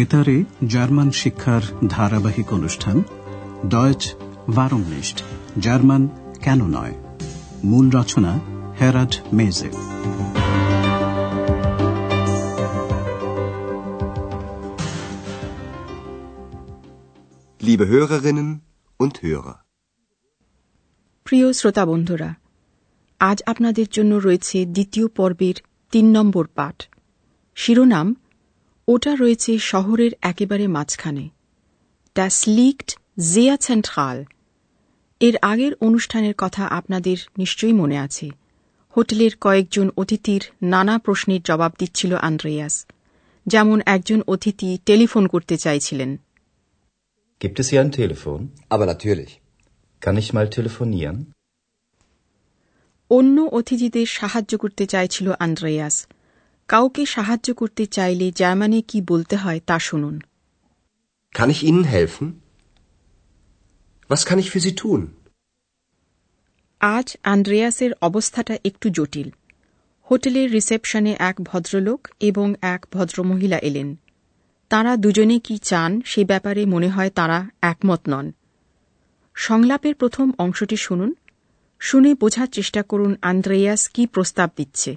বেতারে জার্মান শিক্ষার ধারাবাহিক অনুষ্ঠান ডয়েচ ভারমনিস্ট জার্মান কেন নয়? মূল রচনা হেরাড মেজে Liebe Hörerinnen und Hörer. প্রিয় শ্রোতা বন্ধুরা আজ আপনাদের জন্য রয়েছে দ্বিতীয় পর্বের তিন নম্বর পাঠ। শিরোনাম ওটা রয়েছে শহরের একেবারে মাঝখানে Das liegt sehr zentral এর আগের অনুষ্ঠানের কথা আপনাদের নিশ্চয়ই মনে আছে হোটেলের কয়েকজন অতিথির নানা প্রশ্নের জবাব দিচ্ছিল আন্দ্রেয়াস যেমন একজন অতিথি টেলিফোন করতে চাইছিলেন Gibt es hier ein Telefon? Aber natürlich. Kann ich mal telefonieren? অন্য অতিথিদের সাহায্য করতে চাইছিল আন্দ্রেয়াস কাউকে সাহায্য করতে চাইলে জার্মানে কি বলতে হয় তা শুনুন। Kann ich Ihnen helfen? Was kann ich für Sie tun? আজ আন্দ্রেয়াসের অবস্থাটা একটু জটিল। হোটেলের রিসেপশনে এক ভদ্রলোক এবং এক ভদ্রমহিলা এলেন। তারা দুজনে কি চান সে ব্যাপারে মনে হয় তারা একমত নন। সংলাপের প্রথম অংশটি শুনুন। শুনে বোঝার চেষ্টা করুন আন্দ্রেয়াস কি প্রস্তাব দিচ্ছে।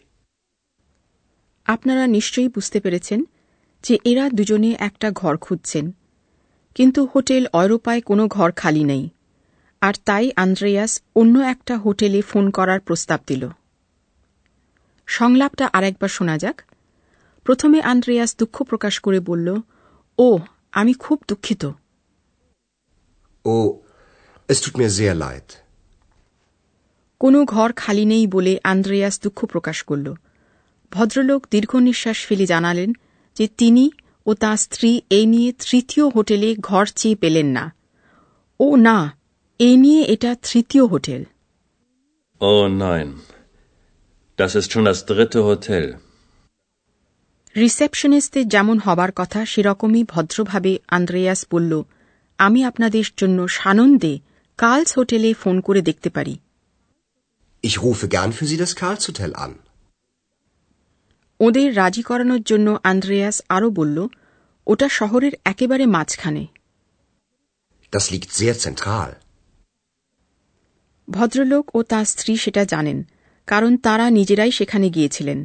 আপনারা নিশ্চয়ই বুঝতে পেরেছেন যে এরা দুজনে একটা ঘর খুঁজছেন। কিন্তু হোটেল অয়রোপায় কোনো ঘর খালি নেই। আর তাই আন্দ্রেয়াস অন্য একটা হোটেলে ফোন করার প্রস্তাব দিল। সংলাপটা আরেকবার শোনা যাক। প্রথমে আন্দ্রেয়াস দুঃখ প্রকাশ করে বলল ও আমি খুব দুঃখিত। es tut mir sehr leid. কোনো ঘর খালি নেই বলে আন্দ্রেয়াস দুঃখ প্রকাশ করল। ভদ্রলোক দীর্ঘ নিঃশ্বাস ফেলে জানালেন যে তিনি ও তাঁর স্ত্রী এই নিয়ে তৃতীয় হোটেলে ঘর চেয়ে পেলেন না ও না এই নিয়ে এটা তৃতীয় hotel Oh nein. Das ist schon das dritte Hotel. রিসেপশনিস্টদের যেমন হবার কথা সেরকমই ভদ্রভাবে আন্দ্রেয়াস বলল আমি আপনাদের জন্য সানন্দে কার্লস হোটেলে ফোন করে দেখতে পারি Ich rufe gern für Sie das Karlshotel an. ওদের রাজি করানোর জন্য আন্দ্রেয়াস আরও বলল ওটা শহরের একেবারে মাঝখানে Das liegt sehr zentral. ভদ্রলোক ও তাঁর স্ত্রী সেটা জানেন কারণ তারা নিজেরাই সেখানে গিয়েছিলেন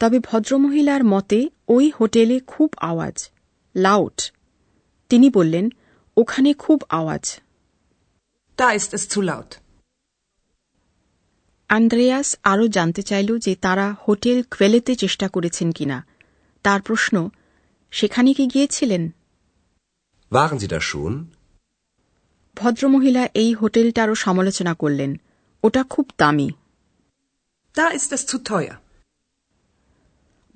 তবে ভদ্রমহিলার মতে ওই হোটেলে খুব আওয়াজ লাউট তিনি বললেন ওখানে খুব আওয়াজ Da ist es zu laut. Andreas আরও জানতে চাইল যে তারা হোটেল ক্রেলেতে চেষ্টা করেছেন কিনা। তার প্রশ্ন সেখানে কি গিয়েছিলেন? Waren Sie da schon? ভদ্রমহিলা এই হোটেলটারও সমালোচনা করলেন। ওটা খুব দামি। Da ist es zu teuer.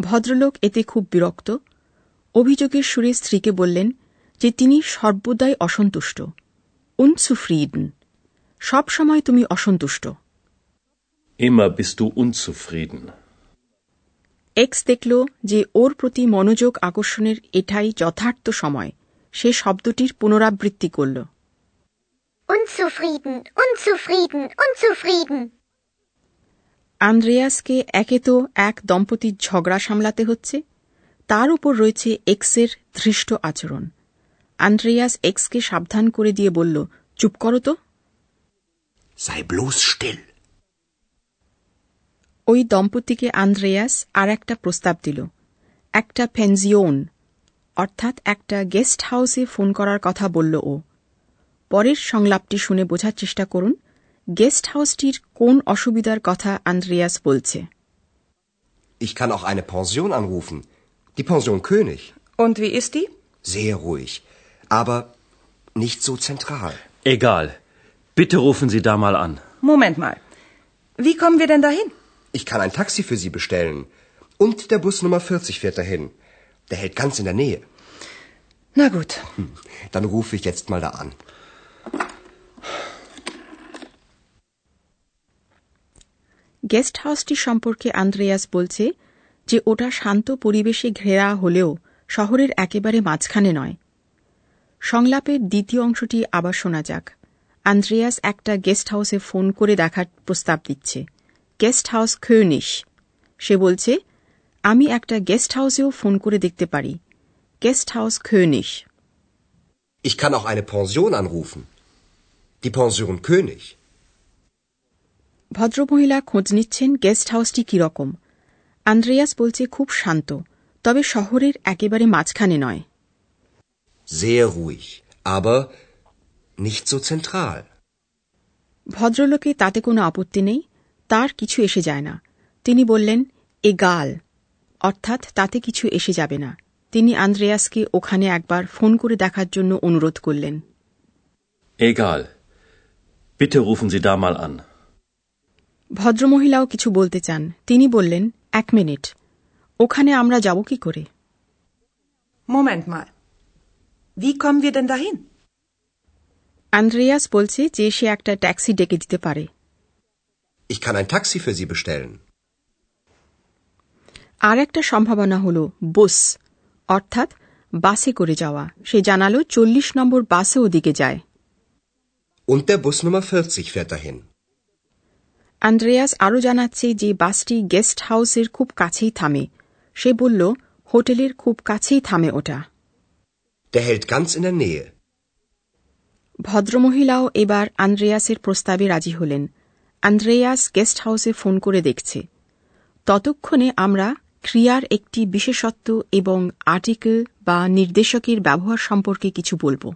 ভদ্রলোক এতে খুব বিরক্ত। অভিযোগের সুরে স্ত্রীকে বললেন যে তিনি সর্বদাই অসন্তুষ্ট। উনসুফ্রিডন সব সময় তুমি অসন্তুষ্ট। Immer bist du unzufrieden. এক্স দেখল যে ওর প্রতি মনোযোগ আকর্ষণের এটাই যথার্থ সময় সে শব্দটির পুনরাবৃত্তি করল Unzufrieden, unzufrieden, unzufrieden. আন্দ্রেয়াসকে একে তো এক দম্পতির ঝগড়া সামলাতে হচ্ছে তার উপর রয়েছে এক্সের ধৃষ্ট আচরণ আন্দ্রেয়াস এক্সকে সাবধান করে দিয়ে বলল চুপ করো তো Sei bloß still. ওই দম্পতিকে আন্দ্রেয়াস আর একটা প্রস্তাব দিল একটা পেনজিওন অর্থাৎ একটা গেস্ট হাউসে ফোন করার কথা বলল ও পরের সংলাপটি শুনে বোঝার চেষ্টা করুন গেস্ট হাউসটির কোন অসুবিধার কথা আন্দ্রেয়াস বলছে Ich kann auch eine Pension anrufen. Die Pension König. Und wie ist die? Sehr ruhig. Aber nicht so zentral. Egal. Bitte rufen Sie da mal an. Moment mal. Wie kommen wir denn dahin? Ich kann ein Taxi für Sie bestellen. Und der Bus Nummer 40 fährt dahin. Der hält ganz in der Nähe. Na gut. Dann rufe ich jetzt mal da an. Guest হাউসটি সম্পর্কে Andreas বলছে যে ওটা শান্ত পরিবেশে ঘেরা হলেও শহরের একেবারে মাঝখানে নয় সংলাপের দ্বিতীয় অংশটি আবার শোনা যাক আন্দ্রেয়াস একটা গেস্ট হাউসে ফোন করে দেখার প্রস্তাব দিচ্ছে গেস্ট হাউস খৈনিস সে বলছে আমি একটা গেস্ট হাউসেও ফোন করে দেখতে পারি। গেস্ট হাউস খৈনিস Ich kann auch eine Pension anrufen. Die Pension König. ভদ্রমহিলা খোঁজ নিচ্ছেন গেস্ট হাউসটি কীরকম। আন্দ্রেয়াস বলছে খুব শান্ত। তবে শহরের একেবারে মাঝখানে নয়। Sehr ruhig, aber nicht so zentral. ভদ্রলোকে তাতে কোনো আপত্তি নেই। তার কিছু এসে যায় না তিনি বললেন এ গাল অর্থাৎ তাতে কিছু এসে যাবে না তিনি আন্দ্রেয়াসকে ওখানে একবার ফোন করে দেখার জন্য অনুরোধ করলেন Egal. Bitte rufen Sie da mal an. ভদ্রমহিলাও কিছু বলতে চান তিনি বললেন এক মিনিট ওখানে আমরা যাব কি করে Moment mal. Wie kommen wir denn dahin? Andreas বলছে যে সে একটা ট্যাক্সি ডেকে দিতে পারে Ich kann ein Taxi für Sie bestellen. আর একটা সম্ভাবনা হল বুস অর্থাৎ বাসে করে যাওয়া সে জানালো চল্লিশ নম্বর বাসে ওদিকে যায় Und der Bus Nummer 40 fährt dahin. Andreas আরও জানাচ্ছে যে বাসটি গেস্ট হাউসের খুব কাছেই থামে সে বলল হোটেলের খুব কাছেই থামে ওটা Der hält ganz in der Nähe. ভদ্রমহিলাও এবার আন্দ্রেয়াসের প্রস্তাবে রাজি হলেন আন্দ্রেয়াস গেস্ট হাউসে ফোন করে দেখছে। ততক্ষণে আমরা ক্রিয়ার একটি বিশেষত্ব এবং আর্টিকেল বা নির্দেশকের ব্যবহার সম্পর্কে কিছু বলব।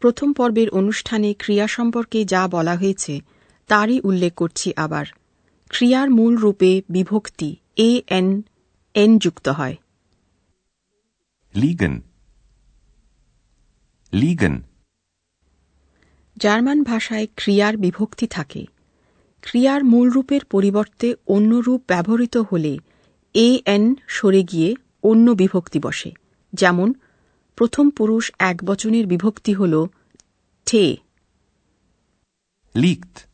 প্রথম পর্বের অনুষ্ঠানে ক্রিয়া সম্পর্কে যা বলা হয়েছে, তারই উল্লেখ করছি আবার। ক্রিয়ার মূল রূপে বিভক্তি এ এন এন যুক্ত হয়. জার্মান ভাষায় ক্রিয়ার বিভক্তি থাকে। ক্রিয়ার মূল রূপের পরিবর্তে অন্য রূপ ব্যবহৃত হলে এ এন সরে গিয়ে অন্য বিভক্তি বসে। যেমন প্রথম পুরুষ এক বচনের বিভক্তি হল ঠে Liegt.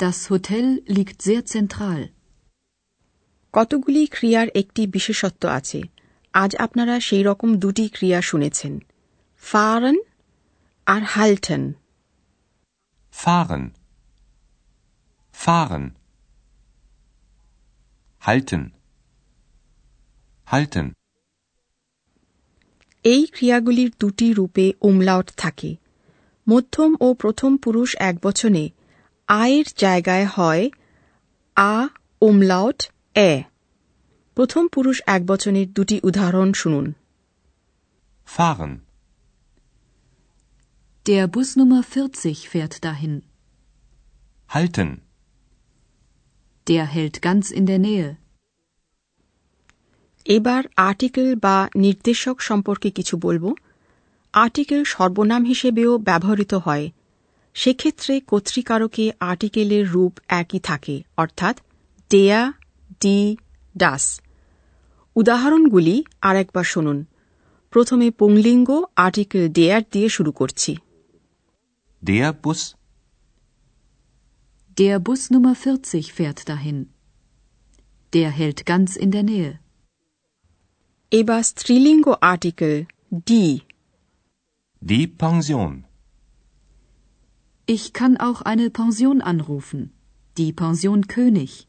Das Hotel liegt sehr zentral. কতগুলি ক্রিয়ার একটি বিশেষত্ব আছে আজ আপনারা সেই রকম দুটি ক্রিয়া শুনেছেন ফারেন আর হাল্টেন Fahren. Fahren. Halten. Halten. এই ক্রিয়াগুলির দুটি রূপে উমলাউট থাকে মধ্যম ও প্রথম পুরুষ এক বচনে আয়ের জায়গায় হয় আ উমলাউট এ প্রথম পুরুষ এক বচনের দুটি উদাহরণ শুনুন Fahren. Der Bus Nummer 40 fährt dahin. Halten. Der hält ganz in der Nähe. এবার আর্টিকেল বা নির্দেশক সম্পর্কে কিছু বলব আর্টিকেল সর্বনাম হিসেবেও ব্যবহৃত হয় সেক্ষেত্রে কর্তৃকারকে আর্টিকেলের রূপ একই থাকে অর্থাৎ ডেয়া ডি ডাস উদাহরণগুলি আরেকবার শুনুন প্রথমে পুংলিঙ্গ আর্টিকেল ডেয়ার দিয়ে শুরু করছি Der Bus. Der Bus Nummer 40 fährt dahin. Der hält ganz in der Nähe. এবার স্ত্রীলিঙ্গ আর্টিকেল ডি Die Pension. Ich kann auch eine Pension anrufen. Die Pension König.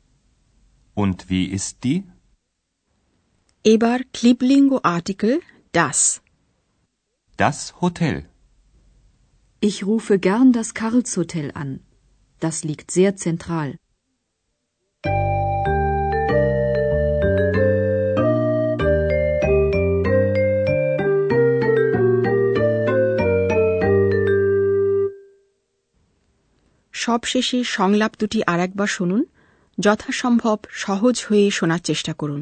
Und wie ist die? Eber Kliblingo-Artikel das. Das Hotel. Ich rufe gern das Karlshotel an. Das liegt sehr zentral. সবশেষে সংলাপ দুটি আরেকবার শুনুন যথাসম্ভব সহজ হয়ে শোনার চেষ্টা করুন।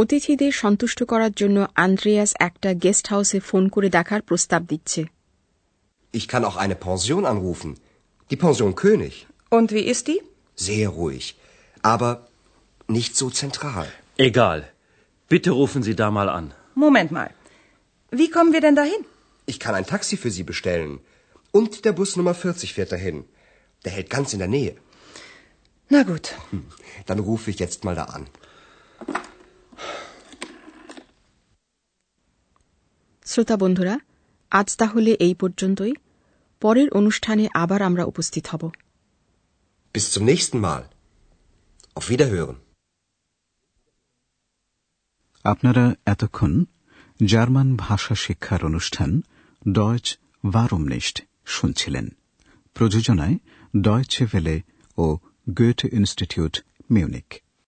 অতিথিদের সন্তুষ্ট করার জন্য আন্দ্রেয়াস একটা গেস্ট হাউসে ফোন করে দেখার প্রস্তাব দিচ্ছে Ich kann auch eine Pension anrufen. Die Pension König. Und wie ist die? Sehr ruhig. Aber nicht so zentral. Egal. Bitte rufen Sie da mal an. Moment mal. Wie kommen wir denn dahin? Ich kann ein Taxi für Sie bestellen. Und der Bus Nummer 40 fährt dahin. Der hält ganz in der Nähe. Na gut. Dann rufe ich jetzt mal da an. শ্রোতা বন্ধুরা আজ তাহলে এই পর্যন্তই পরের অনুষ্ঠানে আবার আমরা উপস্থিত হব Bis zum nächsten Mal. Auf Wiederhören. আপনারা এতক্ষণ জার্মান ভাষা শিক্ষার অনুষ্ঠান ডয়চ ভারমনিস্ট শুনছিলেন প্রযোজনায় ডয়চে ভেলে ও গোয়েটে ইনস্টিটিউট মিউনিক